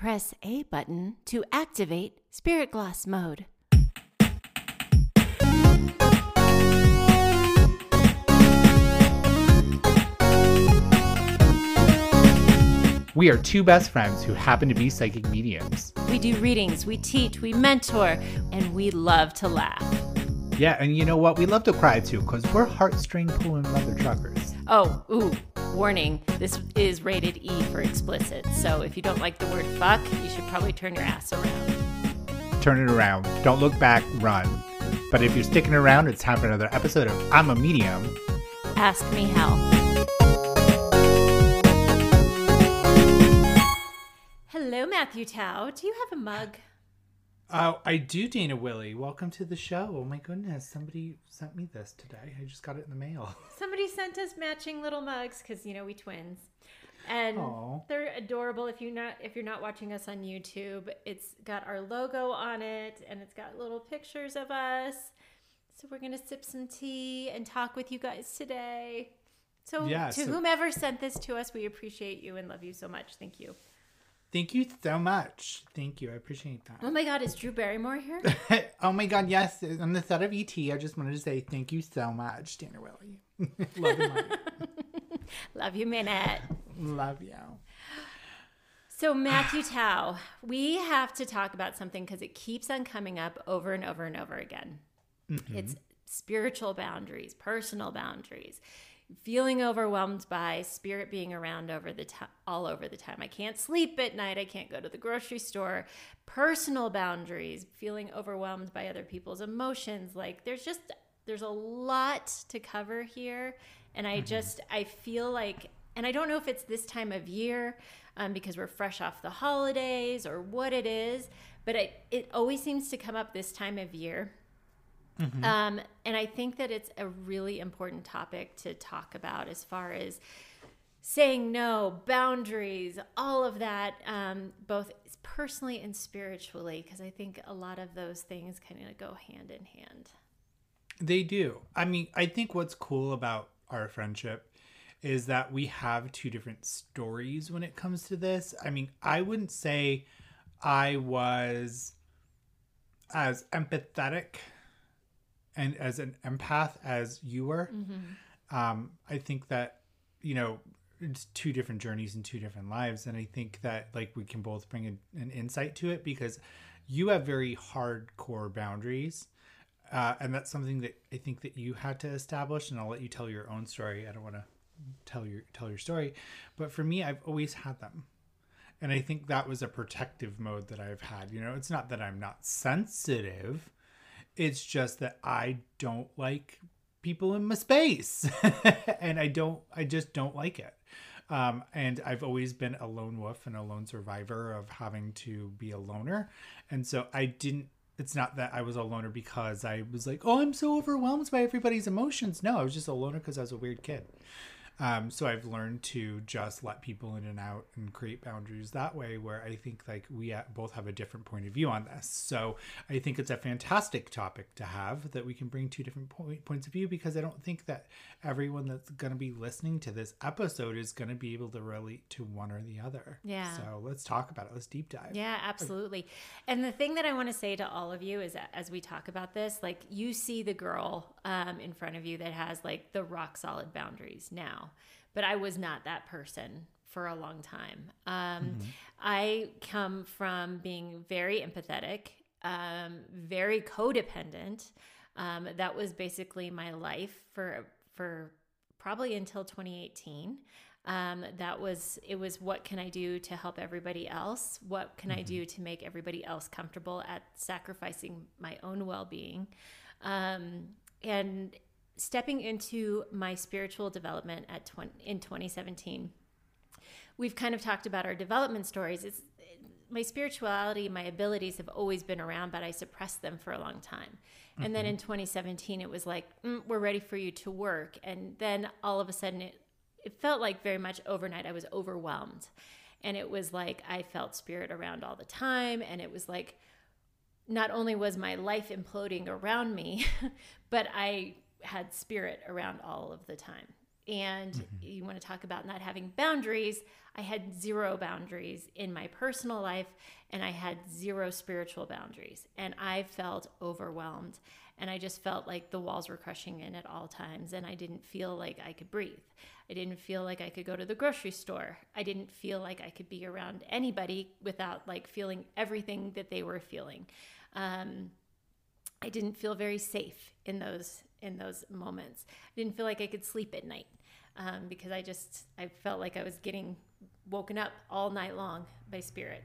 Press A button to activate Spirit Gloss mode. We are two best friends who happen to be psychic mediums. We do readings, we teach, we mentor, and we love to laugh. Yeah, and you know what? We love to cry too, because we're heartstring pulling mother truckers. Oh, ooh, warning. This is rated E for explicit. So if you don't like the word fuck, you should probably turn your ass around. Turn it around. Don't look back, run. But if you're sticking around, it's time for another episode of I'm a Medium. Ask me how. Hello, Mathew Tow. Do you have a mug? Oh, I do, Dana Willey. Welcome to the show. Oh my goodness, somebody sent me this today. I just got it in the mail. Somebody sent us matching little mugs because you know we twins, and Aw. they're adorable. If you're not if you're not watching us on YouTube, it's got our logo on it, and it's got little pictures of us. So we're gonna sip some tea and talk with you guys today. So Yeah, to so- whomever sent this to us, we appreciate you and love you so much. Thank you. Thank you so much. Thank you. I appreciate that. Oh my God, is Drew Barrymore here? oh my god, yes. On the set of ET, I just wanted to say thank you so much, Dana Willey. Love you, love you, Minette. Love you. So, Mathew Tow, we have to talk about something because it keeps on coming up over and over and over again. Mm-hmm. It's spiritual boundaries, personal boundaries, feeling overwhelmed by spirit being around over the time, all over the time. I can't sleep at night. I can't go to the grocery store. Personal boundaries, feeling overwhelmed by other people's emotions. Like there's just there's a lot to cover here, and I just I feel like, and I don't know if it's this time of year um, because we're fresh off the holidays or what it is, but it it always seems to come up this time of year. Um, and I think that it's a really important topic to talk about as far as saying no, boundaries, all of that, um, both personally and spiritually, because I think a lot of those things kind of go hand in hand. They do. I mean, I think what's cool about our friendship is that we have two different stories when it comes to this. I mean, I wouldn't say I was as empathetic and as an empath as you were. Um, I think that, you know, it's two different journeys and two different lives. And I think that, like, we can both bring an, an insight to it because you have very hardcore boundaries uh, and that's something that I think that you had to establish. And I'll let you tell your own story. I don't want to tell your tell your story, but for me, I've always had them, and I think that was a protective mode that I've had. You know, it's not that I'm not sensitive; it's just that I don't like people in my space, and I don't. I just don't like it. Um, and I've always been a lone wolf and a lone survivor of having to be a loner. And so I didn't, it's not that I was a loner because I was like, oh, I'm so overwhelmed by everybody's emotions. No, I was just a loner because I was a weird kid. Um, so I've learned to just let people in and out and create boundaries that way, where I think like we both have a different point of view on this. So I think it's a fantastic topic to have that we can bring two different point, points of view because I don't think that everyone that's going to be listening to this episode is going to be able to relate to one or the other. Yeah. So let's talk about it. Let's deep dive. Yeah, absolutely. And the thing that I want to say to all of you is as we talk about this, like you see the girl um, in front of you that has like the rock solid boundaries now, but I was not that person for a long time. Um, I come from being very empathetic, um, very codependent. Um, that was basically my life for for probably until 2018 um, that was it was what can i do to help everybody else? What can i do to make everybody else comfortable at sacrificing my own well-being? Um, and stepping into my spiritual development at 20, in 2017 we've kind of talked about our development stories it's my spirituality my abilities have always been around but i suppressed them for a long time and then in 2017 it was like mm, we're ready for you to work and then all of a sudden it it felt like very much overnight I was overwhelmed. And it was like I felt spirit around all the time. And it was like not only was my life imploding around me, but I had spirit around all of the time. and you want to talk about not having boundaries i had zero boundaries in my personal life and i had zero spiritual boundaries. And i felt overwhelmed and i just felt like the walls were crushing in at all times and i didn't feel like i could breathe. I didn't feel like i could go to the grocery store. I didn't feel like i could be around anybody without like feeling everything that they were feeling. Um, I didn't feel very safe in those in those moments. I didn't feel like I could sleep at night um, because I just I felt like I was getting woken up all night long by spirit.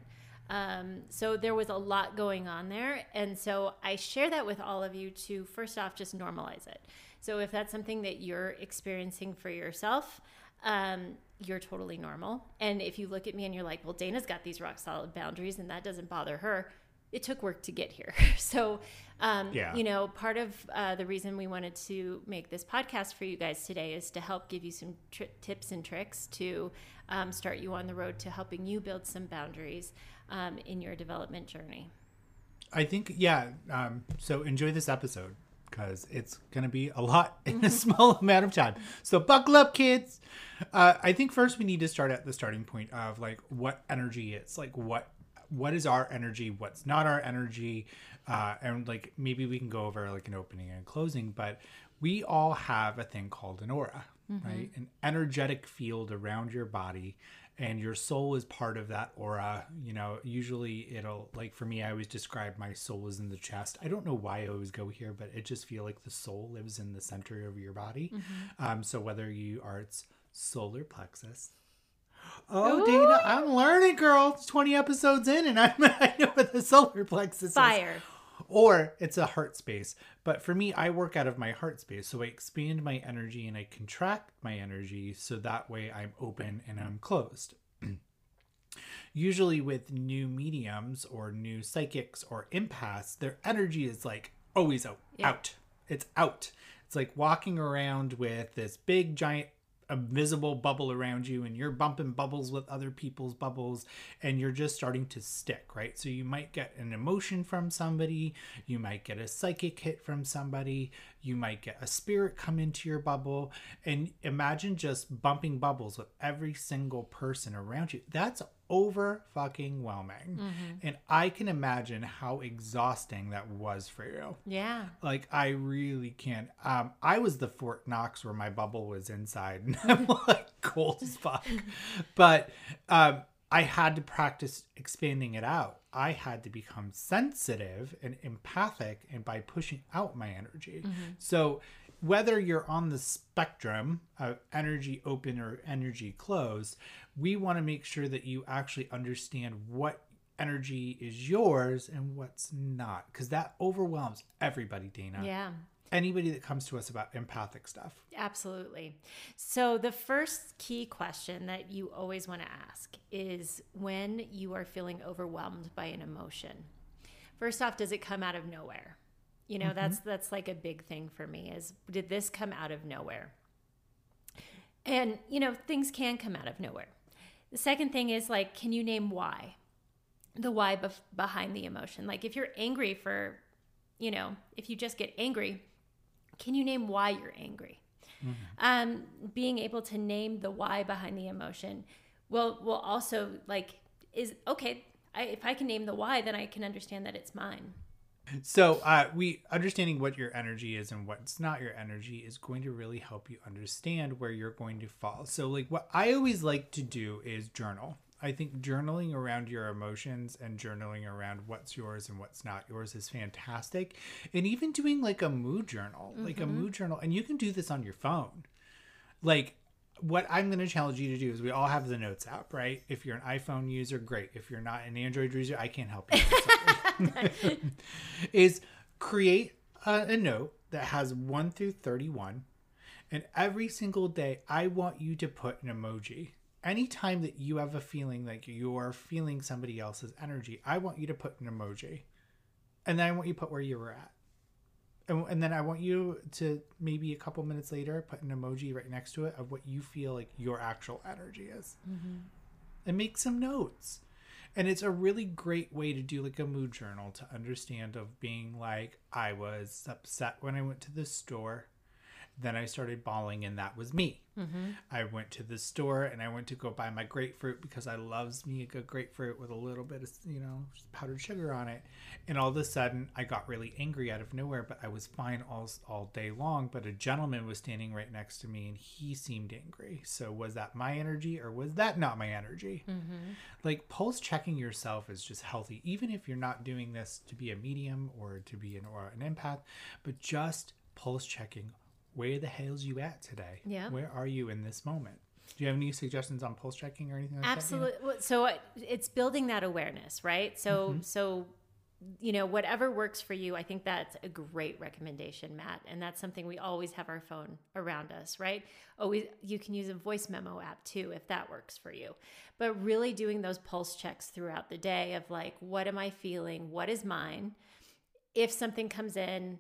Um, so there was a lot going on there, and so I share that with all of you to first off just normalize it. So if that's something that you're experiencing for yourself, um, you're totally normal. And if you look at me and you're like, well, Dana's got these rock solid boundaries, and that doesn't bother her it took work to get here. So, um, Yeah. you know, part of uh, the reason we wanted to make this podcast for you guys today is to help give you some tri- tips and tricks to um, start you on the road to helping you build some boundaries um, in your development journey. I think, yeah. Um, so enjoy this episode because it's going to be a lot in a small amount of time. So buckle up, kids. Uh, I think first we need to start at the starting point of like what energy is, like what what is our energy, what's not our energy, uh, and like maybe we can go over like an opening and closing. But we all have a thing called an aura, right? An energetic field around your body and your soul is part of that aura you know usually it'll like for me i always describe my soul is in the chest i don't know why i always go here but it just feel like the soul lives in the center of your body um so whether you are its solar plexus Oh, Dana, I'm learning, girl. It's 20 episodes in, and I'm, I know what the solar plexus is Fire. or it's a heart space. But for me, I work out of my heart space. So I expand my energy and I contract my energy so that way I'm open and I'm closed. Usually, with new mediums or new psychics or empaths, their energy is like always out. Yeah. Out. It's out. It's like walking around with this big, giant invisible bubble around you and you're bumping bubbles with other people's bubbles and you're just starting to stick right? So you might get an emotion from somebody you might get a psychic hit from somebody you might get a spirit come into your bubble and imagine just bumping bubbles with every single person around you. That's over fucking whelming and i can imagine how exhausting that was for you Yeah. like I really can't. Um, I was the Fort Knox where my bubble was inside, and I'm like cold as fuck. But um, I had to practice expanding it out. I had to become sensitive and empathic, and by pushing out my energy. So whether you're on the spectrum of energy open or energy closed, we want to make sure that you actually understand what energy is yours and what's not because that overwhelms everybody dana Yeah. anybody that comes to us about empathic stuff Absolutely. So, the first key question that you always want to ask is when you are feeling overwhelmed by an emotion. First off, does it come out of nowhere? You know, that's that's like a big thing for me is did this come out of nowhere? And, you know, things can come out of nowhere. The second thing is like can you name why? The why bef- behind the emotion. Like if you're angry for, you know, if you just get angry, can you name why you're angry? um, being able to name the why behind the emotion will will also like is okay I, if i can name the why then i can understand that it's mine so uh, we understanding what your energy is and what's not your energy is going to really help you understand where you're going to fall. So like what i always like to do is journal. I think journaling around your emotions and journaling around what's yours and what's not yours is fantastic. And even doing like a mood journal like a mood journal and you can do this on your phone. Like what I'm going to challenge you to do is we all have the notes app, right? If you're an iPhone user, great. If you're not an Android user, I can't help you. Is create a, a note that has 1 through 31 and every single day I want you to put an emoji. Anytime that you have a feeling like you're feeling somebody else's energy, I want you to put an emoji. And then I want you to put where you were at and, and then I want you to maybe a couple minutes later put an emoji right next to it of what you feel like your actual energy is, mm-hmm. and make some notes. And it's a really great way to do like a mood journal to understand of being like I was upset when I went to the store, Then I started bawling, and that was me. Mm-hmm. I went to the store and I went to go buy my grapefruit because I loves me a good grapefruit with a little bit of you know powdered sugar on it. And all of a sudden, I got really angry out of nowhere. But I was fine all all day long. But a gentleman was standing right next to me, and he seemed angry. So was that my energy or was that not my energy? Mm-hmm. Like pulse checking yourself is just healthy, even if you're not doing this to be a medium or to be an or an empath, but just pulse checking where the hell's you at today? Yeah. Where are you in this moment? Do you have any suggestions on pulse checking or anything like Absolutely. Well, So uh, it's building that awareness, right? So Mm-hmm. so you know whatever works for you i think that's a great recommendation matt and that's something we always have our phone around us right always you can use a voice memo app too if that works for you but really doing those pulse checks throughout the day of like what am i feeling what is mine if something comes in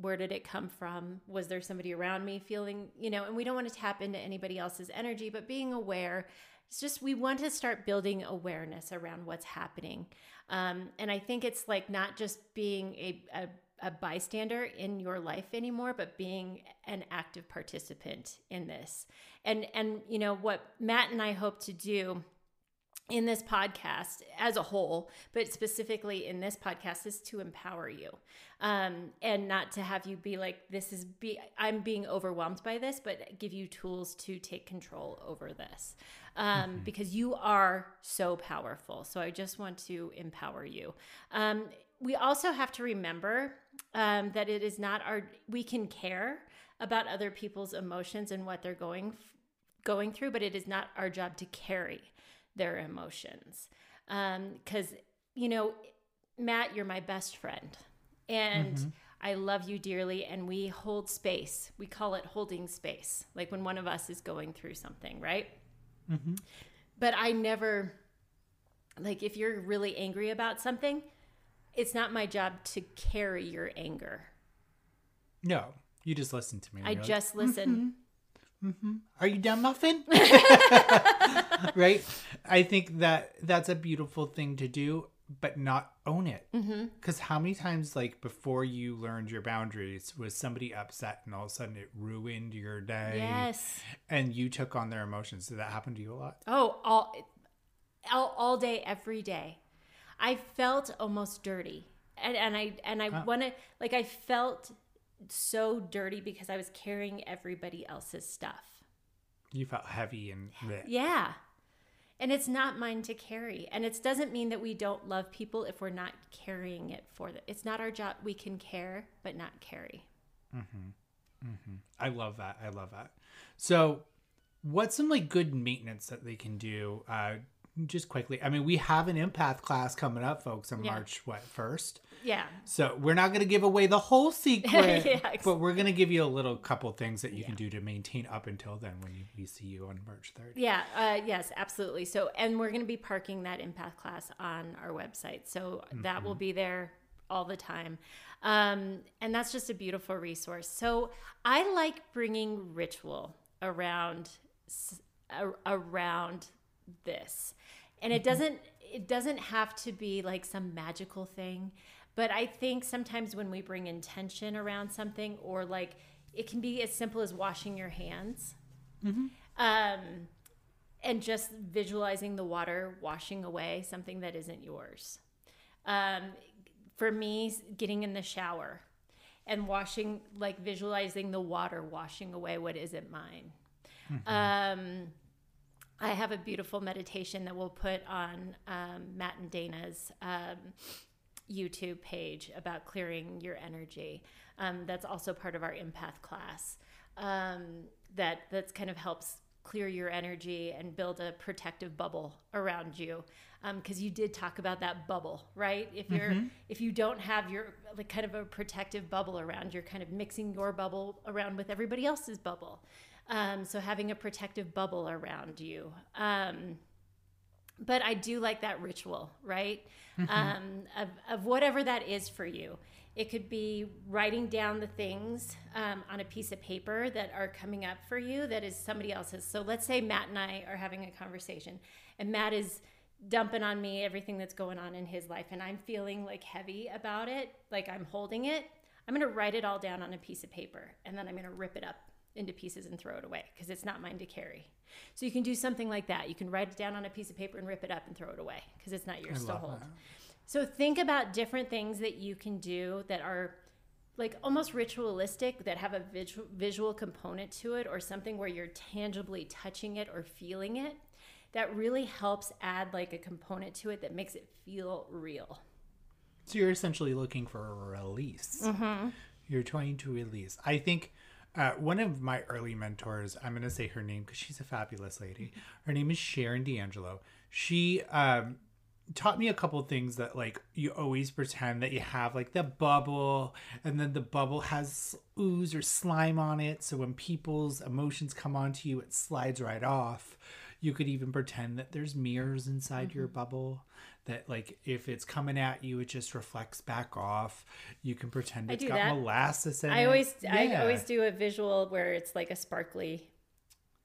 where did it come from? Was there somebody around me feeling you know and we don't want to tap into anybody else's energy but being aware it's just we want to start building awareness around what's happening. Um, and i think it's like not just being a, a a bystander in your life anymore but being an active participant in this. And and you know what matt and i hope to do in this podcast as a whole, but specifically in this podcast, is to empower you um, and not to have you be like, this is be, I'm being overwhelmed by this, but give you tools to take control over this um, because you are so powerful. So I just want to empower you. Um, we also have to remember um, that it is not our, we can care about other people's emotions and what they're going going through, but it is not our job to carry their emotions. Because, um, you know, Matt, you're my best friend. And mm-hmm. I love you dearly. And we hold space. We call it holding space, like when one of us is going through something, right? Mm-hmm. But I never, like, if you're really angry about something, it's not my job to carry your anger. No, you just listen to me. I just like, listen. Mm-hmm. Mm-hmm. Are you done, muffin? right? I think that that's a beautiful thing to do, but not own it. Because mm-hmm. how many times, like before you learned your boundaries, was somebody upset and all of a sudden it ruined your day? Yes. And you took on their emotions. Did that happen to you a lot? Oh, all, all, all day, every day. I felt almost dirty, and and I and I Huh. want to like I felt so dirty because I was carrying everybody else's stuff. You felt heavy and bleh. Yeah. And it's not mine to carry. And it doesn't mean that we don't love people if we're not carrying it for them. It's not our job. We can care, but not carry. I love that. I love that. So, what's some like good maintenance that they can do? Uh, just quickly. I mean, we have an empath class coming up, folks, on Yeah. March what first. Yeah. So we're not going to give away the whole secret, Yeah, but we're going to give you a little couple things that you can do to maintain up until then when you, we see you on March 3rd. Yeah, uh, yes, absolutely. So, and we're going to be parking that empath class on our website. So that will be there all the time. Um, and that's just a beautiful resource. So I like bringing ritual around around this. And it doesn't it doesn't have to be like some magical thing, but I think sometimes when we bring intention around something or like it can be as simple as washing your hands um, and just visualizing the water washing away something that isn't yours. Um, for me, getting in the shower and washing, like visualizing the water washing away what isn't mine. Um, I have a beautiful meditation that we'll put on um, Matt and Dana's um, YouTube page about clearing your energy. Um, that's also part of our empath class. Um, that that's kind of helps clear your energy and build a protective bubble around you. Because you did talk about that bubble, right? If you're if you don't have your like kind of a protective bubble around, you're kind of mixing your bubble around with everybody else's bubble. Um, so having a protective bubble around you. Um, but I do like that ritual, right? Um, of, of whatever that is for you. It could be writing down the things um, on a piece of paper that are coming up for you that is somebody else's. So let's say Matt and I are having a conversation, and Matt is dumping on me everything that's going on in his life, and I'm feeling like heavy about it, like I'm holding it. I'm going to write it all down on a piece of paper, and then I'm going to rip it up into pieces and throw it away because it's not mine to carry. So you can do something like that. You can write it down on a piece of paper and rip it up and throw it away because it's not yours to hold. That. So think about different things that you can do that are like almost ritualistic that have a visual, visual component to it or something where you're tangibly touching it or feeling it that really helps add like a component to it that makes it feel real. So you're essentially looking for a release. Mm-hmm. You're trying to release. I think uh, one of my early mentors, I'm going to say her name because she's a fabulous lady. Her name is Sharon D'Angelo. She um, taught me a couple things that like you always pretend that you have like the bubble and then the bubble has ooze or slime on it so when people's emotions come onto you it slides right off you could even pretend that there's mirrors inside mm-hmm. your bubble that like if it's coming at you it just reflects back off you can pretend it's got that. molasses in it. I always yeah. I always do a visual where it's like a sparkly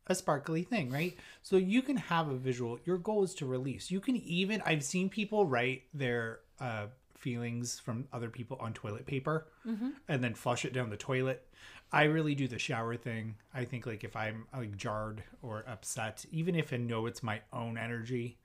a sparkly thing, right? So you can have a visual. Your goal is to release. You can even I've seen people write their uh, feelings from other people on toilet paper mm-hmm. and then flush it down the toilet. I really do the shower thing. I think like if I'm like jarred or upset, even if I know it's my own energy,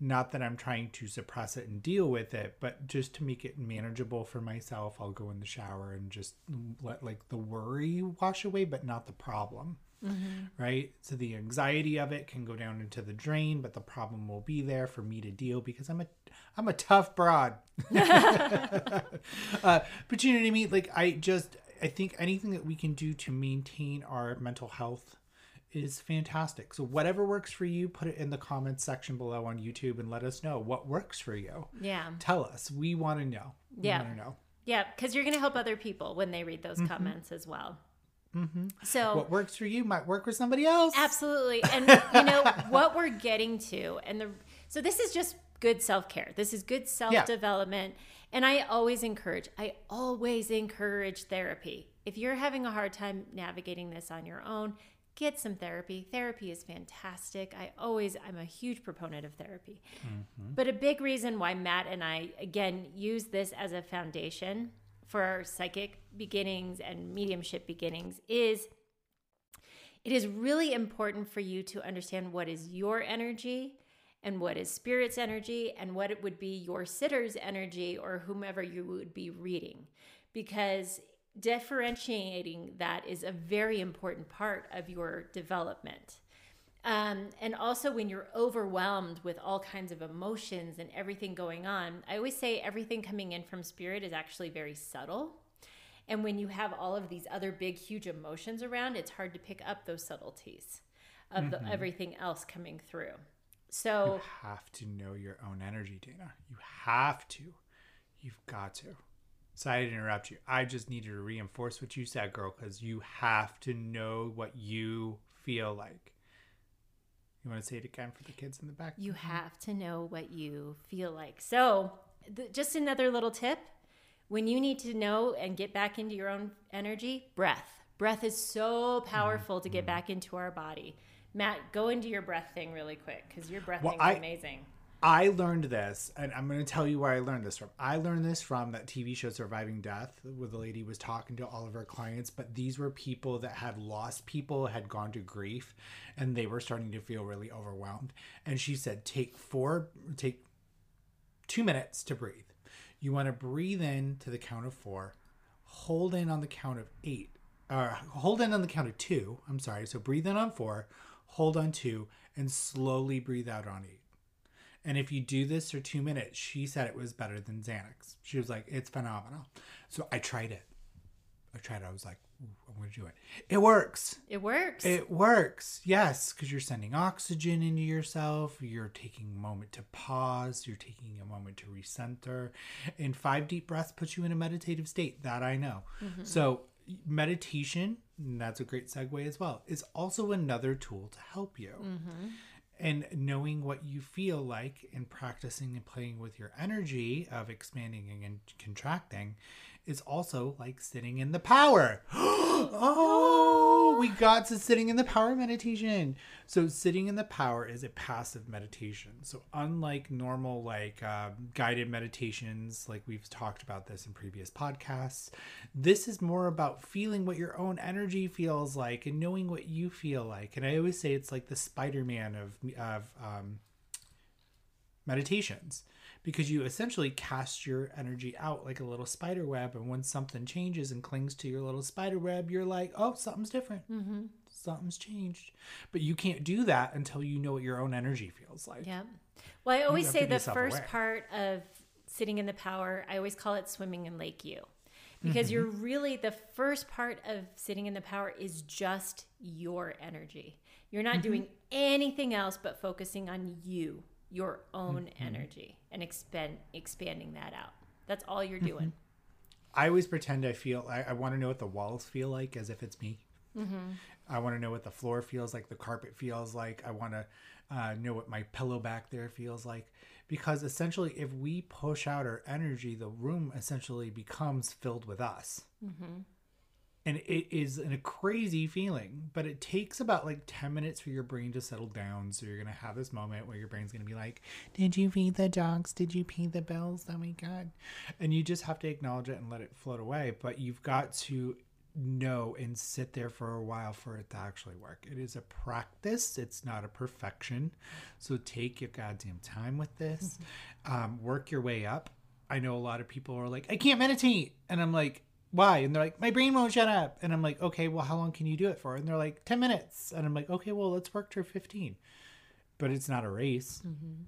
not that I'm trying to suppress it and deal with it, but just to make it manageable for myself, I'll go in the shower and just let like the worry wash away, but not the problem. Mm-hmm. Right. So the anxiety of it can go down into the drain, but the problem will be there for me to deal because I'm a I'm a tough broad. uh, but you know what I mean? Like I just I think anything that we can do to maintain our mental health is fantastic. So whatever works for you, put it in the comments section below on YouTube and let us know what works for you. Yeah. Tell us. We want to know. We yeah. know. Yeah, because you're going to help other people when they read those mm-hmm. comments as well. Mm-hmm. So what works for you might work for somebody else. Absolutely, and you know what we're getting to, and the so this is just good self care. This is good self development, yeah. and I always encourage. I always encourage therapy. If you're having a hard time navigating this on your own, get some therapy. Therapy is fantastic. I always, I'm a huge proponent of therapy. Mm-hmm. But a big reason why Matt and I, again, use this as a foundation for our psychic beginnings and mediumship beginnings is it is really important for you to understand what is your energy and what is spirit's energy and what it would be your sitter's energy or whomever you would be reading because differentiating that is a very important part of your development um, and also, when you're overwhelmed with all kinds of emotions and everything going on, I always say everything coming in from spirit is actually very subtle. And when you have all of these other big, huge emotions around, it's hard to pick up those subtleties of mm-hmm. the, everything else coming through. So you have to know your own energy, Dana. You have to. You've got to. Sorry to interrupt you. I just needed to reinforce what you said, girl, because you have to know what you feel like. You want to say it again for the kids in the back? You have to know what you feel like. So, th- just another little tip when you need to know and get back into your own energy, breath. Breath is so powerful mm-hmm. to get mm-hmm. back into our body. Matt, go into your breath thing really quick because your breath well, thing is I, amazing. I learned this, and I'm going to tell you where I learned this from. I learned this from that TV show Surviving Death, where the lady was talking to all of her clients, but these were people that had lost people, had gone to grief, and they were starting to feel really overwhelmed. And she said, Take four, take two minutes to breathe. You want to breathe in to the count of four, hold in on the count of eight, or hold in on the count of two. I'm sorry. So breathe in on four, hold on two, and slowly breathe out on eight and if you do this for two minutes, she said it was better than Xanax. She was like, it's phenomenal. So I tried it. I tried it. I was like, I'm going to do it. It works. It works. It works. Yes, because you're sending oxygen into yourself. You're taking a moment to pause. You're taking a moment to recenter. And five deep breaths puts you in a meditative state. That I know. Mm-hmm. So meditation, that's a great segue as well, is also another tool to help you. Mm-hmm and knowing what you feel like and practicing and playing with your energy of expanding and contracting is also like sitting in the power. oh, we got to sitting in the power meditation. So, sitting in the power is a passive meditation. So, unlike normal, like uh, guided meditations, like we've talked about this in previous podcasts, this is more about feeling what your own energy feels like and knowing what you feel like. And I always say it's like the Spider Man of, of um, meditations because you essentially cast your energy out like a little spider web and when something changes and clings to your little spider web you're like oh something's different mm-hmm. something's changed but you can't do that until you know what your own energy feels like yeah well i always say the first part of sitting in the power i always call it swimming in lake You. Because mm-hmm. you're really the first part of sitting in the power is just your energy you're not mm-hmm. doing anything else but focusing on you your own mm-hmm. energy and expand expanding that out. That's all you're doing. Mm-hmm. I always pretend I feel I, I want to know what the walls feel like as if it's me. Mm-hmm. I want to know what the floor feels like, the carpet feels like. I want to uh, know what my pillow back there feels like. Because essentially, if we push out our energy, the room essentially becomes filled with us. Mm-hmm and it is a crazy feeling but it takes about like 10 minutes for your brain to settle down so you're gonna have this moment where your brain's gonna be like did you feed the dogs? Did you pay the bills oh my god. And you just have to acknowledge it and let it float away but you've got to know and sit there for a while for it to actually work. It is a practice. It's not a perfection. So take your goddamn time with this. Um, work your way up. I know a lot of people are like i can't meditate. And i'm like why? And they're like, my brain won't shut up. And I'm like, okay, well, how long can you do it for? And they're like, 10 minutes. And I'm like, okay, well, let's work to 15. But it's not a race. Mm-hmm.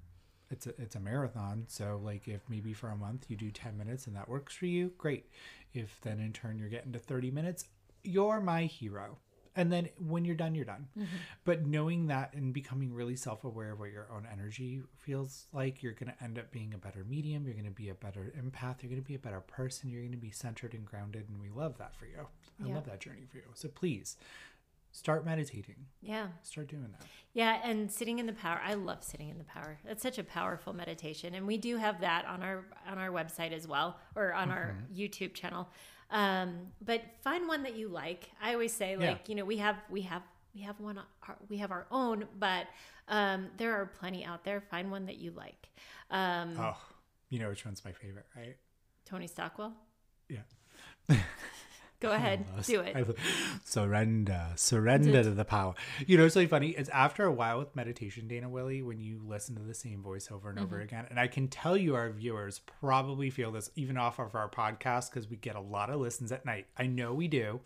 It's a, it's a marathon. So like if maybe for a month you do 10 minutes and that works for you, great. If then in turn you're getting to 30 minutes, you're my hero and then when you're done you're done. Mm-hmm. but knowing that and becoming really self-aware of what your own energy feels like you're going to end up being a better medium you're going to be a better empath you're going to be a better person you're going to be centered and grounded and we love that for you. I yeah. love that journey for you. So please start meditating. Yeah. Start doing that. Yeah and sitting in the power i love sitting in the power. It's such a powerful meditation and we do have that on our on our website as well or on mm-hmm. our youtube channel um, but find one that you like. I always say, like, yeah. you know, we have we have we have one we have our own, but um, there are plenty out there. Find one that you like. Um, oh, you know which one's my favorite, right? Tony Stockwell. Yeah. Go ahead, do it. surrender, surrender to the power. You know, it's really funny. It's after a while with meditation, Dana Willey, when you listen to the same voice over and mm-hmm. over again. And I can tell you, our viewers probably feel this even off of our podcast because we get a lot of listens at night. I know we do.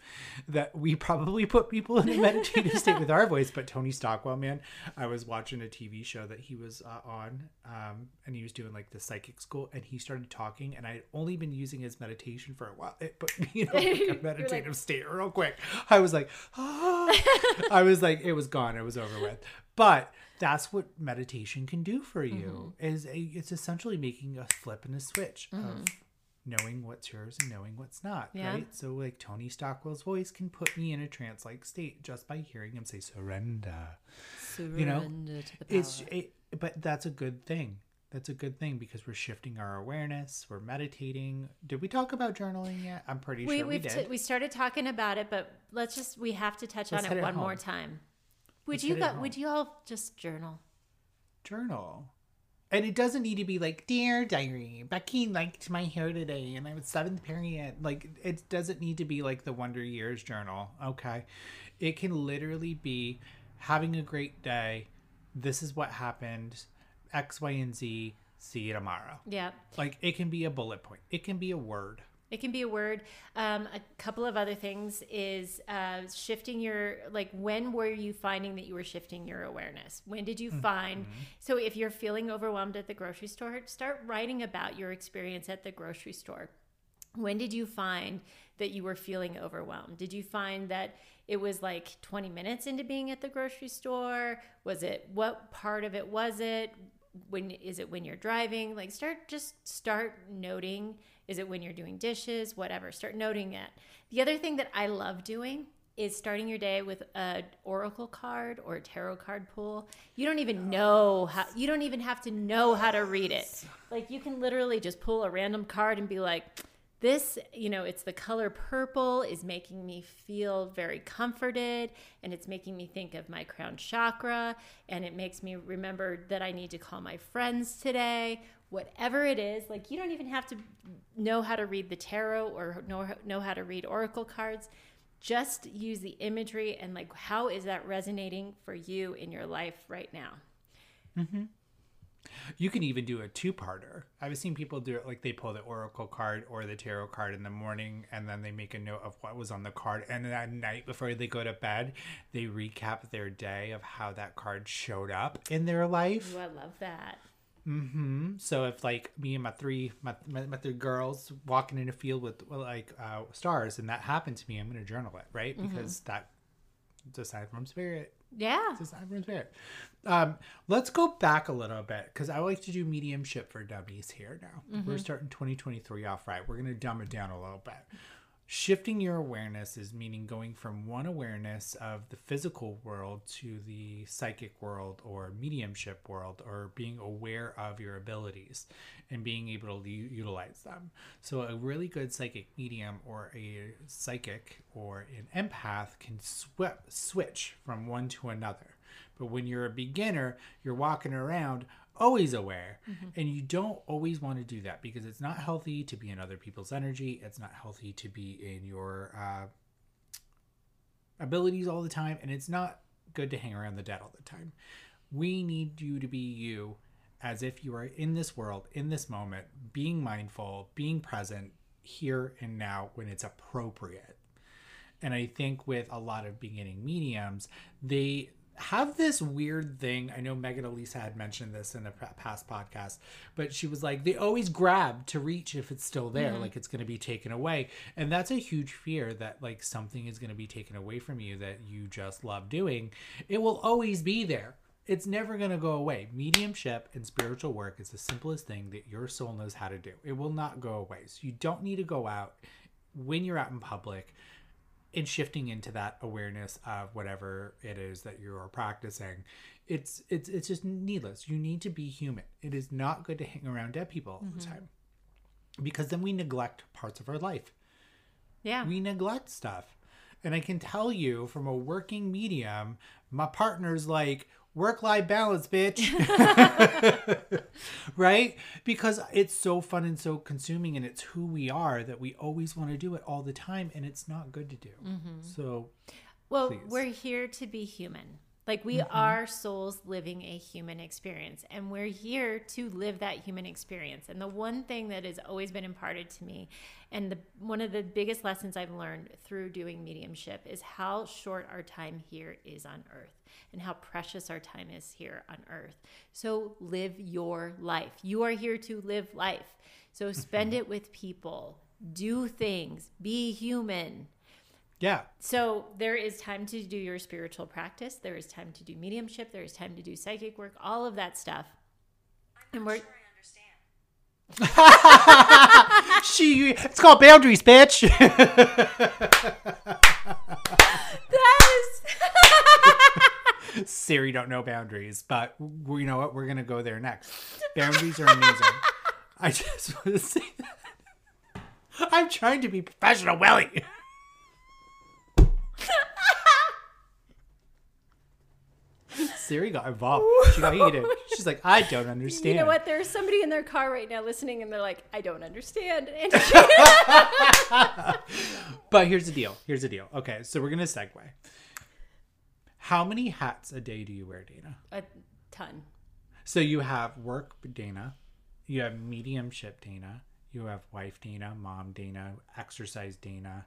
That we probably put people in a meditative state with our voice. But Tony Stockwell, man, I was watching a TV show that he was uh, on, um, and he was doing like the psychic school, and he started talking, and I'd only been using his meditation for a while. It, but you know. Like meditative like, state real quick. I was like, ah. I was like, it was gone. It was over with. But that's what meditation can do for you. Mm-hmm. Is a, it's essentially making a flip and a switch mm-hmm. of knowing what's yours and knowing what's not. Yeah. Right. So like Tony Stockwell's voice can put me in a trance like state just by hearing him say surrender. Surrender you know, to the power. It's it, but that's a good thing that's a good thing because we're shifting our awareness. We're meditating. Did we talk about journaling yet? I'm pretty we, sure we did. T- we started talking about it, but let's just we have to touch let's on it one more time. Would let's you got, would you all just journal? Journal. And it doesn't need to be like, dear diary, Becky liked my hair today and I was seventh period. Like it doesn't need to be like the Wonder Years journal. Okay. It can literally be having a great day. This is what happened X, Y, and Z. See you tomorrow. Yeah. Like it can be a bullet point. It can be a word. It can be a word. Um, a couple of other things is uh, shifting your like. When were you finding that you were shifting your awareness? When did you mm-hmm. find? So if you're feeling overwhelmed at the grocery store, start writing about your experience at the grocery store. When did you find that you were feeling overwhelmed? Did you find that it was like 20 minutes into being at the grocery store? Was it what part of it was it? When is it when you're driving? Like start just start noting is it when you're doing dishes? Whatever start noting it the other thing that i love doing is starting your day with a oracle card or a tarot card pool. You don't even know how you don't even have to know how to read it. Like you can literally just pull a random card and be like this, you know, it's the color purple is making me feel very comforted and it's making me think of my crown chakra and it makes me remember that I need to call my friends today. Whatever it is, like you don't even have to know how to read the tarot or know, know how to read oracle cards. Just use the imagery and like how is that resonating for you in your life right now? Mm-hmm. You can even do a two-parter. I've seen people do it like they pull the oracle card or the tarot card in the morning, and then they make a note of what was on the card, and then at night before they go to bed, they recap their day of how that card showed up in their life. Ooh, I love that. hmm So if like me and my three my, my, my three girls walking in a field with like uh, stars, and that happened to me, I'm gonna journal it, right? Because that it's a sign from spirit. Yeah. It's sign from spirit. Um, let's go back a little bit because I like to do mediumship for dummies here now. We're starting 2023 off right. We're gonna dumb it down a little bit. Shifting your awareness is meaning going from one awareness of the physical world to the psychic world or mediumship world, or being aware of your abilities and being able to utilize them. So, a really good psychic medium or a psychic or an empath can sw- switch from one to another. But when you're a beginner, you're walking around always aware. And you don't always want to do that because it's not healthy to be in other people's energy. It's not healthy to be in your uh, abilities all the time. And it's not good to hang around the dead all the time. We need you to be you as if you are in this world, in this moment, being mindful, being present here and now when it's appropriate. And I think with a lot of beginning mediums, they have this weird thing. I know Megan Elisa had mentioned this in a past podcast, but she was like, they always grab to reach if it's still there, mm-hmm. like it's going to be taken away. And that's a huge fear that like something is going to be taken away from you that you just love doing. It will always be there. It's never going to go away. Mediumship and spiritual work is the simplest thing that your soul knows how to do. It will not go away. So you don't need to go out when you're out in public and shifting into that awareness of whatever it is that you are practicing it's it's it's just needless. You need to be human. It is not good to hang around dead people all the mm-hmm. time because then we neglect parts of our life. Yeah. we neglect stuff. And i can tell you from a working medium my partner's like work life balance bitch right because it's so fun and so consuming and it's who we are that we always want to do it all the time and it's not good to do mm-hmm. so Well, Please. we're here to be human. Like we mm-hmm. are souls living a human experience and we're here to live that human experience. And the one thing that has always been imparted to me and the one of the biggest lessons I've learned through doing mediumship is how short our time here is on earth and how precious our time is here on earth. So live your life. You are here to live life. So spend mm-hmm. it with people. Do things. Be human. Yeah So there is time to do your spiritual practice. There is time to do mediumship. There is time to do psychic work. All of that stuff. And we're I understand. she it's called boundaries bitch that is siri don't know boundaries but we you know what we're gonna go there next boundaries are amazing i just want to say that i'm trying to be professional Willey Siri got involved. She got heated. She's like, I don't understand. you know what? There's somebody in their car right now listening, and they're like, "I don't understand." And But here's the deal. Here's the deal. Okay, so we're gonna segue. How many hats a day do you wear, Dana? a ton. So you have work Dana, you have mediumship Dana, you have wife Dana, mom Dana, exercise Dana.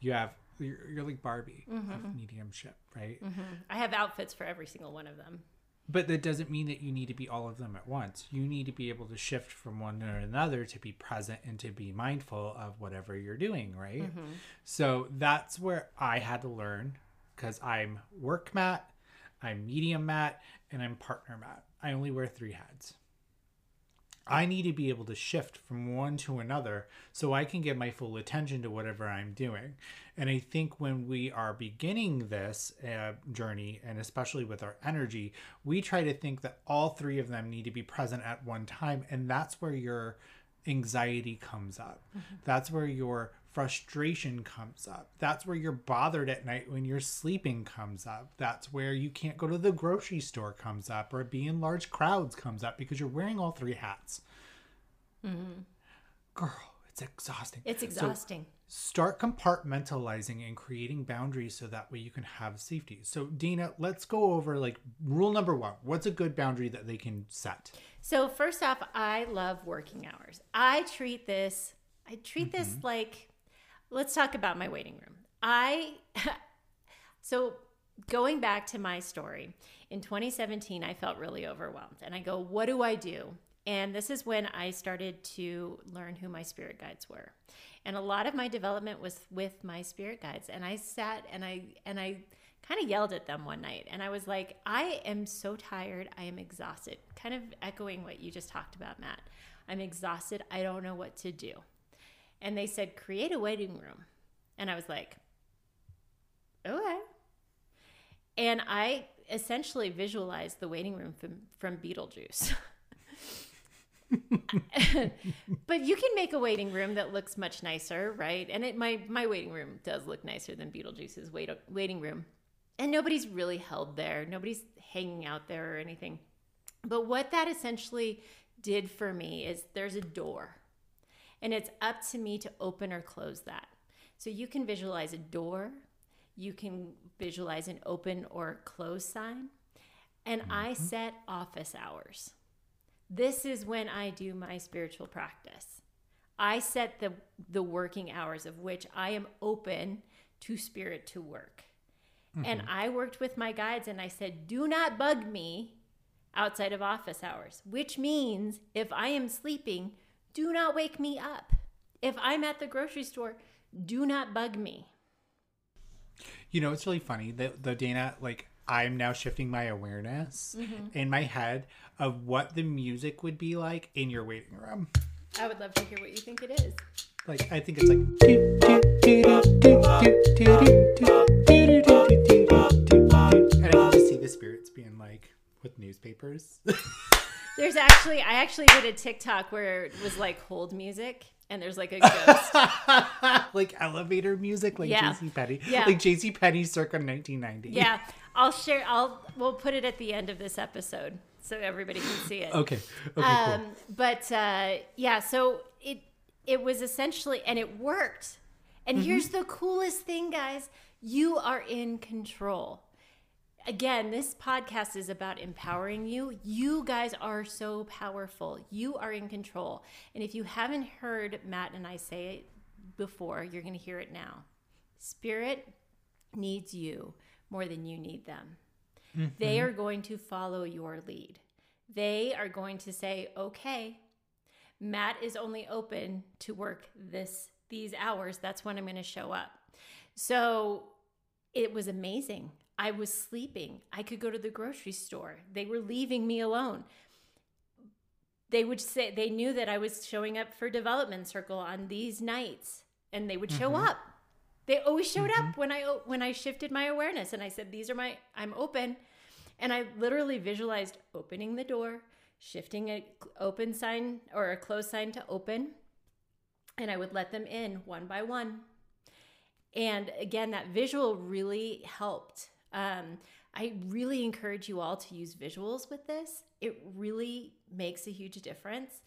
You have you're, you're like Barbie of mm-hmm. mediumship, right? Mm-hmm. I have outfits for every single one of them. But that doesn't mean that you need to be all of them at once. You need to be able to shift from one to another to be present and to be mindful of whatever you're doing, right? Mm-hmm. So that's where I had to learn because I'm work mat, I'm medium mat, and I'm partner mat. I only wear three hats. I need to be able to shift from one to another so I can give my full attention to whatever I'm doing. And I think when we are beginning this uh, journey, and especially with our energy, we try to think that all three of them need to be present at one time. And that's where your anxiety comes up. Mm-hmm. That's where your frustration comes up. That's where you're bothered at night when you're sleeping comes up. That's where you can't go to the grocery store comes up or be in large crowds comes up because you're wearing all three hats. Mm-hmm. Girl, it's exhausting. It's So exhausting. start compartmentalizing and creating boundaries so that way you can have safety. So, Dina, let's go over like rule number one. What's a good boundary that they can set? So first off, I love working hours. I treat this I treat this Mm-hmm. like let's talk about my waiting room. I so going back to my story, in 2017 I felt really overwhelmed and I go, "What do I do?" And this is when I started to learn who my spirit guides were. And a lot of my development was with my spirit guides and I sat and I and I kind of yelled at them one night and I was like, I am so tired. I am exhausted. Kind of echoing what you just talked about, Matt. I'm exhausted. I don't know what to do. And they said, create a waiting room. And I was like, okay. And I essentially visualized the waiting room from, from Beetlejuice. but you can make a waiting room that looks much nicer, right? And it my my waiting room does look nicer than Beetlejuice's wait, waiting room. And nobody's really held there. Nobody's hanging out there or anything. But what that essentially did for me is there's a door. And it's up to me to open or close that. So you can visualize a door, you can visualize an open or close sign. And I mm-hmm. set office hours. This is when I do my spiritual practice. I set the the working hours of which I am open to spirit to work. Mm-hmm. And I worked with my guides and I said, "Do not bug me outside of office hours," which means if I am sleeping, do not wake me up. If I'm at the grocery store, do not bug me. You know, it's really funny that the Dana, like, I'm now shifting my awareness mm-hmm. in my head of what the music would be like in your waiting room. I would love to hear what you think it is. Like I think it's like and I can just see the spirits being like with newspapers. There's actually I actually did a TikTok where it was like hold music and there's like a ghost. like elevator music, like Yeah. JC Penney. Yeah. Like JC Penney circa 1990. yeah, I'll share. I'll we'll put it at the end of this episode so everybody can see it. Okay. Okay, um, cool. but uh, yeah, so it it was essentially, and it worked. And here's the coolest thing, guys: you are in control. Again, this podcast is about empowering you. You guys are so powerful. You are in control. And if you haven't heard Matt and I say it before, you're going to hear it now. Spirit needs you more than you need them. Mm-hmm. They are going to follow your lead. They are going to say, "Okay, Matt is only open to work this these hours. That's when I'm going to show up." So, it was amazing. I was sleeping. I could go to the grocery store. They were leaving me alone. They would say they knew that I was showing up for development circle on these nights and they would show mm-hmm. up. They always showed up mm-hmm. when I when I shifted my awareness and I said these are my I'm open and I literally visualized opening the door, shifting a open sign or a closed sign to open and I would let them in one by one. And again, that visual really helped. Um, I really encourage you all to use visuals with this. It really makes a huge difference.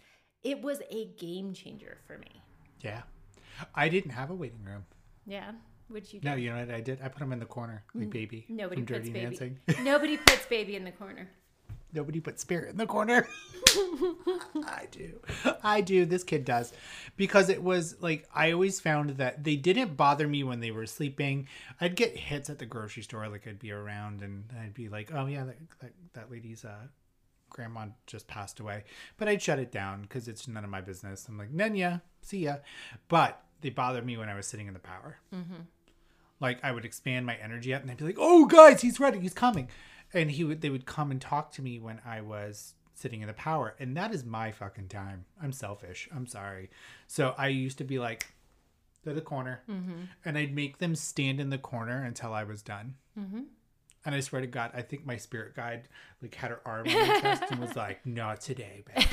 It was a game changer for me. Yeah. I didn't have a waiting room. Yeah. Would you do? No, you know what I did? I put him in the corner, like baby. Nobody from puts Dirty baby. Dancing. Nobody puts baby in the corner. Nobody put spirit in the corner. I do. I do. This kid does. Because it was like, I always found that they didn't bother me when they were sleeping. I'd get hits at the grocery store. Like, I'd be around and I'd be like, oh, yeah, that, that, that lady's uh, grandma just passed away. But I'd shut it down because it's none of my business. I'm like, Nenya, see ya. But they bothered me when I was sitting in the power. Like I would expand my energy up, and I'd be like, "Oh, guys, he's ready, he's coming," and he would they would come and talk to me when I was sitting in the power, and that is my fucking time. I'm selfish. I'm sorry. So I used to be like to the corner, mm-hmm. and I'd make them stand in the corner until I was done. Mm-hmm. And I swear to God, I think my spirit guide like had her arm on my chest and was like, "Not today, babe."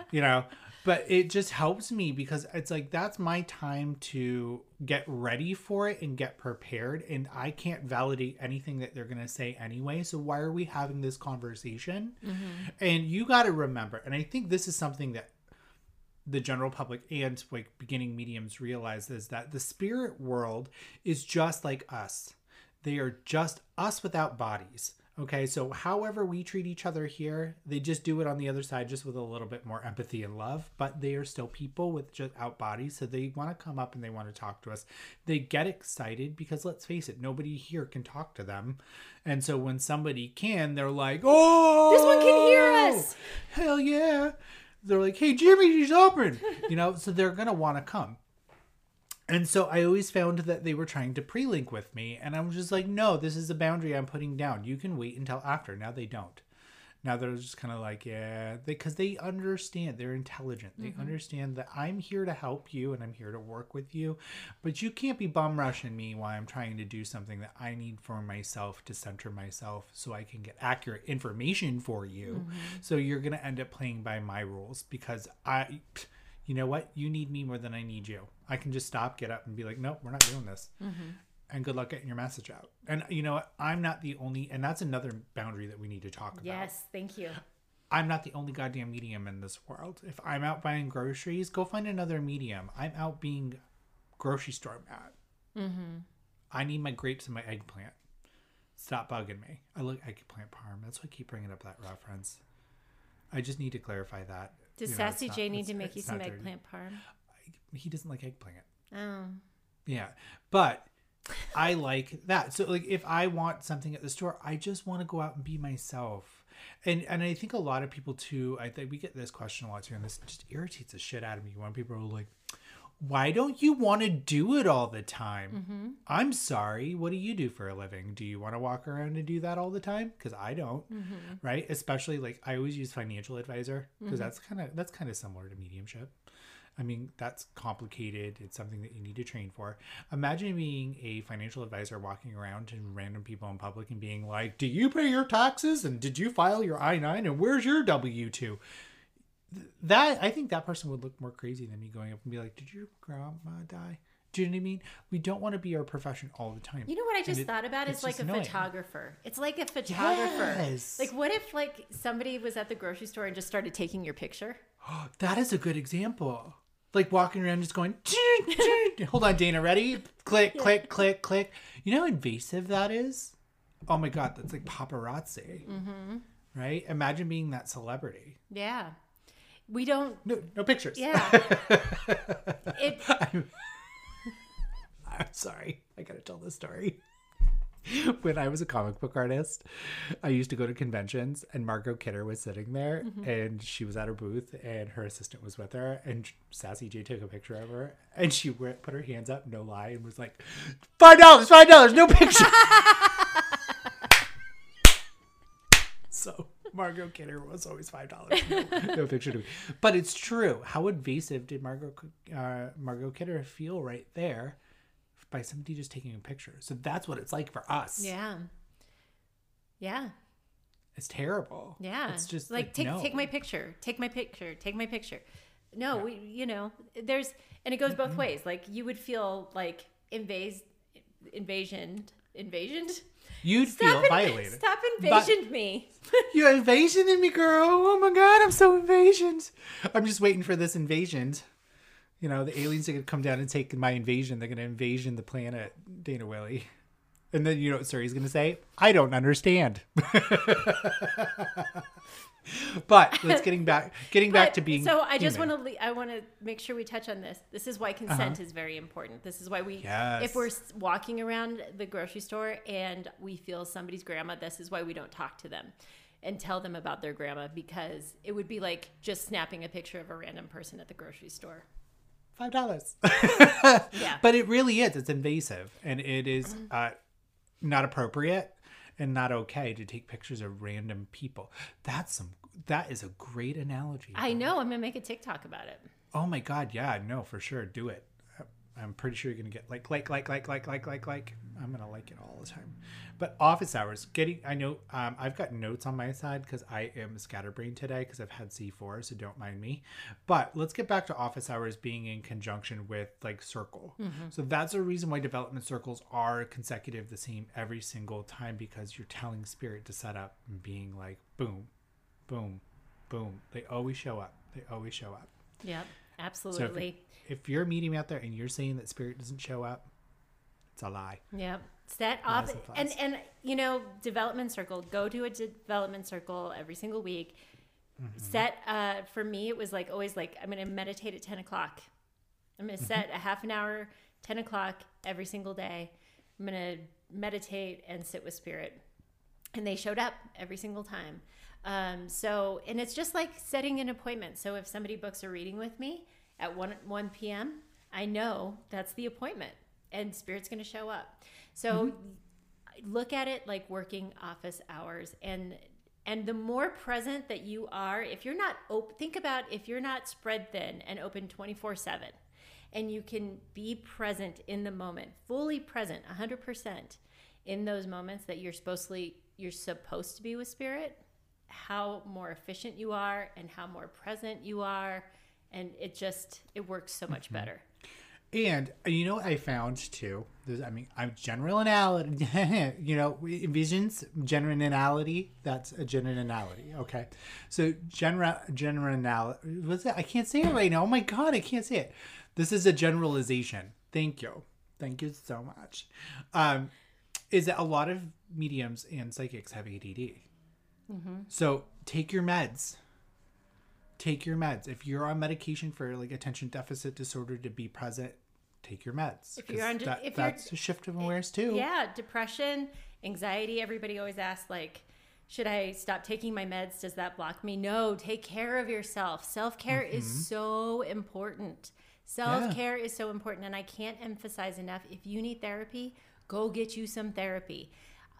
you know. But it just helps me because it's like that's my time to get ready for it and get prepared. And I can't validate anything that they're gonna say anyway. So why are we having this conversation? Mm-hmm. And you got to remember, and I think this is something that the general public and like beginning mediums realize is that the spirit world is just like us. They are just us without bodies. Okay, so however we treat each other here, they just do it on the other side, just with a little bit more empathy and love. But they are still people with just out bodies, so they want to come up and they want to talk to us. They get excited because let's face it, nobody here can talk to them, and so when somebody can, they're like, "Oh, This one can hear us." Hell yeah!" They're like, "Hey, Jimmy, she's open," you know. So they're gonna want to come. And so I always found that they were trying to pre link with me. And I was just like, no, this is a boundary I'm putting down. You can wait until after. Now they don't. Now they're just kind of like, yeah, because they, understand. They're intelligent. They mm-hmm. understand that I'm here to help you and I'm here to work with you. But you can't be bum rushing me while I'm trying to do something that I need for myself to center myself so I can get accurate information for you. Mm-hmm. So you're going to end up playing by my rules because I you know what? You need me more than I need you. I can just stop, get up, and be like, nope, we're not doing this. And good luck getting your message out. And you know? I'm not the only, and that's another boundary that we need to talk about. Yes, thank you. I'm not the only goddamn medium in this world. If I'm out buying groceries, go find another medium. I'm out being grocery store mad. Mm-hmm. I need my grapes and my eggplant. Stop bugging me. I look eggplant parm. That's why I keep bringing up that reference. I just need to clarify that. Does You know, Sassy J need to make you some dirty. eggplant parm? He doesn't like eggplant. Oh. Yeah. But I like that. So like if I want something at the store, I just want to go out and be myself. And and I think a lot of people too, I think we get this question a lot too, and this just irritates the shit out of me when people are like, why don't you want to do it all the time? Mm-hmm. I'm sorry. What do you do for a living? Do you want to walk around and do that all the time? Because I don't. Mm-hmm. Right? Especially like I always use financial advisor because mm-hmm. that's kind of that's kind of similar to mediumship. I mean, that's complicated. It's something that you need to train for. Imagine being a financial advisor walking around to random people in public and being like, Do you pay your taxes? And did you file your I 9? And where's your W 2? That, I think that person would look more crazy than me going up and be like, Did your grandma die? Do you know what I mean? We don't want to be our profession all the time. You know what I just it- thought about it's is like a annoying. photographer. It's like a photographer. Yes. Like what if like somebody was at the grocery store and just started taking your picture? That is a good example. Like walking around just going, hold on, Dana, ready? Click, click, click, click. You know how invasive that is? Oh my God, that's like paparazzi. Mm-hmm. Right? Imagine being that celebrity. Yeah. We don't No, no pictures. yeah. it I'm, I'm sorry. I gotta tell this story. when I was a comic book artist, I used to go to conventions, and Margot Kidder was sitting there, and she was at her booth, and her assistant was with her, and Sassy J took a picture of her, and she went, put her hands up, no lie, and was like, five dollars, five dollars, no picture. so Margot Kidder was always five dollars, no, no picture to me. But it's true. How invasive did Margot uh, Margot Kidder feel right there? By somebody just taking a picture. So that's what it's like for us. yeah. Yeah. It's terrible. Yeah. It's just like, like, take no. take my picture. Take my picture. Take my picture. No, we you know, there's and it goes both ways. Like you would feel like invas invasion invasion. You'd Stop feel in- violated. Stop invasion me. You invasion in me, girl. Oh my god, I'm so invasioned. I'm just waiting for this invasion. You know, the aliens are gonna come down and take my invasion. They're gonna invasion the planet, Dana Willey. And then you know what Siri's gonna say? I don't understand. but let's getting back getting back to being so i just. Uh-huh. want to i want to make sure we touch on this this is why consent is very important this is why we Yes. if we're walking around the grocery store and we feel somebody's grandma this is why we don't talk to them and tell them about their grandma because it would be like just snapping a picture of a random person at the grocery store five dollars. yeah But it really is. It's invasive, and it is uh, not appropriate and not okay to take pictures of random people. That's some. That is a great analogy. i know i'm gonna make a tiktok about it Oh my god, yeah, no, for sure, do it. I'm pretty sure you're gonna get like like like like like like like like. I'm gonna like it all the time. But office hours, getting I know um, I've got notes on my side because I am scatterbrained today because I've had C4, so don't mind me. But let's get back to office hours being in conjunction with like circle. So that's a reason why development circles are consecutive, the same every single time because you're telling spirit to set up and being like boom, boom, boom. They always show up. They always show up. Yep, So if, absolutely. if you're a medium out there and you're saying that spirit doesn't show up, it's a lie. Yeah. Set Lies off and and and you know development circle. Go to a development circle every single week. Mm-hmm. Set uh, for me it was like always like I'm going to meditate at ten o'clock. I'm going to set Mm-hmm. a half an hour, ten o'clock every single day. I'm going to meditate and sit with spirit, and they showed up every single time. Um, so and it's just like setting an appointment. So if somebody books a reading with me at one one p.m., I know that's the appointment, and spirit's going to show up. So look at it like working office hours and and the more present that you are if you're not open think about if you're not spread thin and open 24/7 and you can be present in the moment fully present 100% in those moments that you're supposedly, you're supposed to be with spirit how more efficient you are and how more present you are and it just it works so much better And uh, you know what I found too? There's, I mean, I'm generality. you know, visions, generality. That's a generality. Okay, so general generality. What's that? I can't say it right now. Oh my god, I can't say it. This is a generalization. Thank you. Thank you so much. Um, is that a lot of mediums and psychics have ADD? Mm-hmm. So take your meds take your meds. If you're on medication for like attention deficit disorder to be present, take your meds. If you're on de- that, if you're- that's a shift of awareness too. Yeah, depression, anxiety. Everybody always asks, like, should I stop taking my meds? Does that block me? No, take care of yourself. Self care is mm-hmm. so important. Self care is so important. And I can't emphasize enough if you need therapy, go get you some therapy.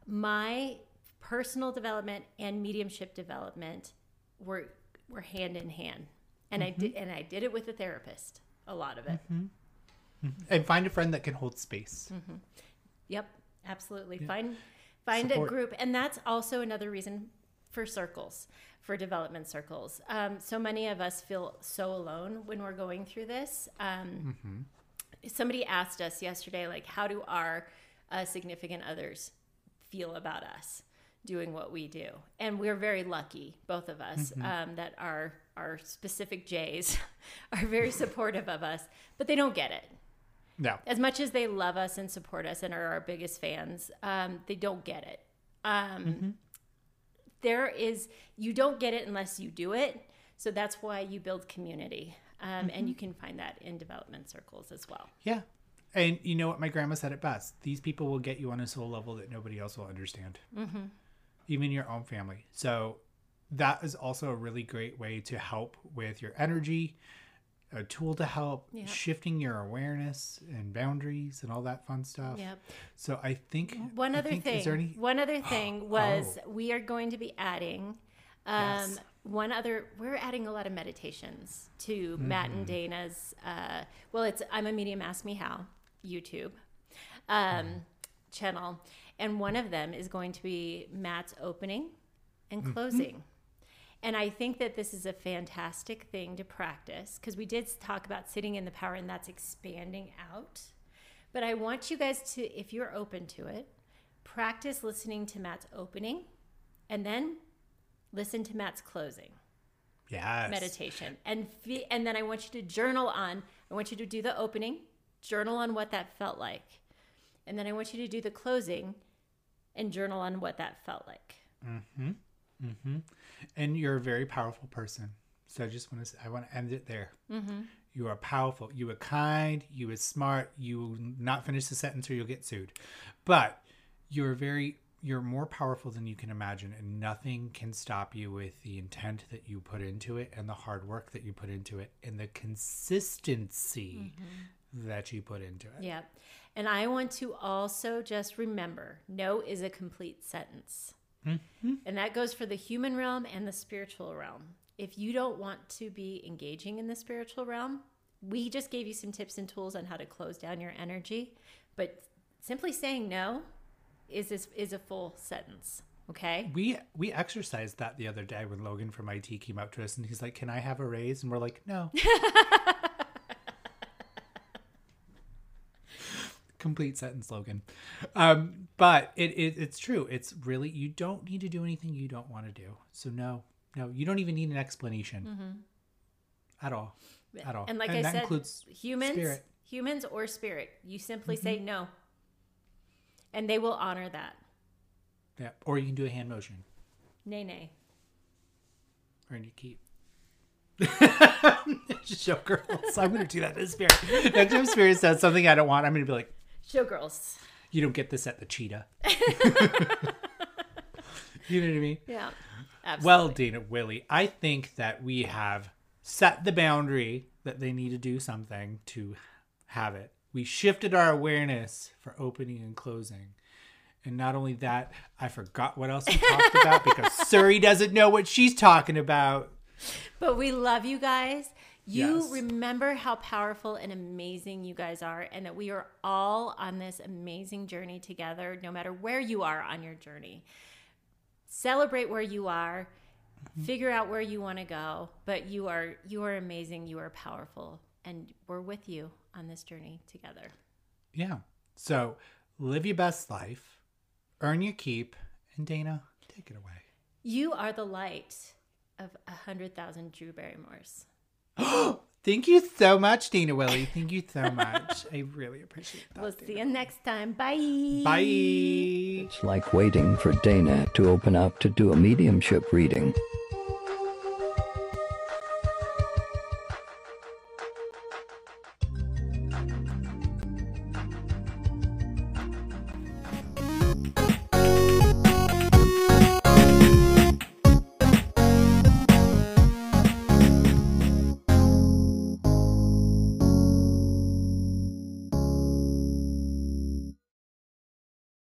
My personal development and mediumship development were were hand in hand. And I did and I did it with a therapist. A lot of it. And find a friend that can hold space. Mm-hmm. Yep, absolutely. Find find Support. a group, and that's also another reason for circles, for development circles. Um, so many of us feel so alone when we're going through this. Um, Somebody asked us yesterday, like, how do our uh, significant others feel about us doing what we do? And we're very lucky, both of us, um, that our our specific Jays are very supportive of us, but they don't get it No. as much as they love us and support us and are our biggest fans, um, they don't get it. Um, There is, you don't get it unless you do it. So that's why you build community. Um, And you can find that in development circles as well. Yeah. And you know what? My grandma said it best. These people will get you on a soul level that nobody else will understand, mm-hmm. Even your own family. So that is also a really great way to help with your energy, a tool to help Yeah. shifting your awareness and boundaries and all that fun stuff. Yep. So I think One I other think- thing. Is there any? One other thing was Oh. we are going to be adding. Um, Yes. One other, we're adding a lot of meditations to Matt and Mm-hmm. Dana's. Uh, well, it's I'm a medium. Ask me how YouTube um, Mm-hmm. channel, and one of them is going to be Matt's opening and Mm-hmm. closing. And I think that this is a fantastic thing to practice because we did talk about sitting in the power, and that's expanding out. But I want you guys to, if you're open to it, practice listening to Matt's opening and then listen to Matt's closing Yes. meditation. And fe- and then I want you to journal on, I want you to do the opening, journal on what that felt like. And then I want you to do the closing and journal on what that felt like. Mm-hmm. Mm-hmm. And you're a very powerful person. So I just want to, I want to end it there. Mm-hmm. You are powerful. You are kind. You are smart. You will not finish the sentence or you'll get sued. But you're very, you're more powerful than you can imagine, and nothing can stop you with the intent that you put into it and the hard work that you put into it and the consistency that you put into it. Yeah. And I want to also just remember no is a complete sentence. Mm-hmm. And that goes for the human realm and the spiritual realm. If you don't want to be engaging in the spiritual realm, we just gave you some tips and tools on how to close down your energy, but simply saying no is this is a full sentence. Okay. We we exercised that the other day when Logan from IT came up to us and he's like, "Can I have a raise?" And we're like, "No." Complete sentence, slogan. Um, but it, it it's true. It's really you don't need to do anything you don't want to do. So no, no, you don't even need an explanation at all, at all. Mm-hmm. And like and I that said, includes humans, spirit. humans or spirit, you simply say no, and they will honor that. Yeah, or you can do a hand motion, Nay, nay. or you keep. Showgirls. I'm gonna do that to Spirit. Next time Spirit says something I don't want, I'm gonna be like, Showgirls. You don't get this at the cheetah. you know what I mean? Yeah. Absolutely. Well, Dana Willey, I think that we have set the boundary that they need to do something to have it. We shifted our awareness for opening and closing. And not only that, I forgot what else we talked about because Siri doesn't know what she's talking about. But we love you guys. You Yes. remember how powerful and amazing you guys are, and that we are all on this amazing journey together, no matter where you are on your journey. Celebrate where you are, mm-hmm. figure out where you want to go, but you are you are amazing, you are powerful, and we're with you on this journey together. Yeah. So live your best life, earn your keep, and Dana, take it away. You are the light of a hundred thousand Drew Barrymores. Thank you so much, Dana Willey. Thank you so much. I really appreciate that. We'll see you next time. Bye. Bye. It's like waiting for Dana to open up to do a mediumship reading.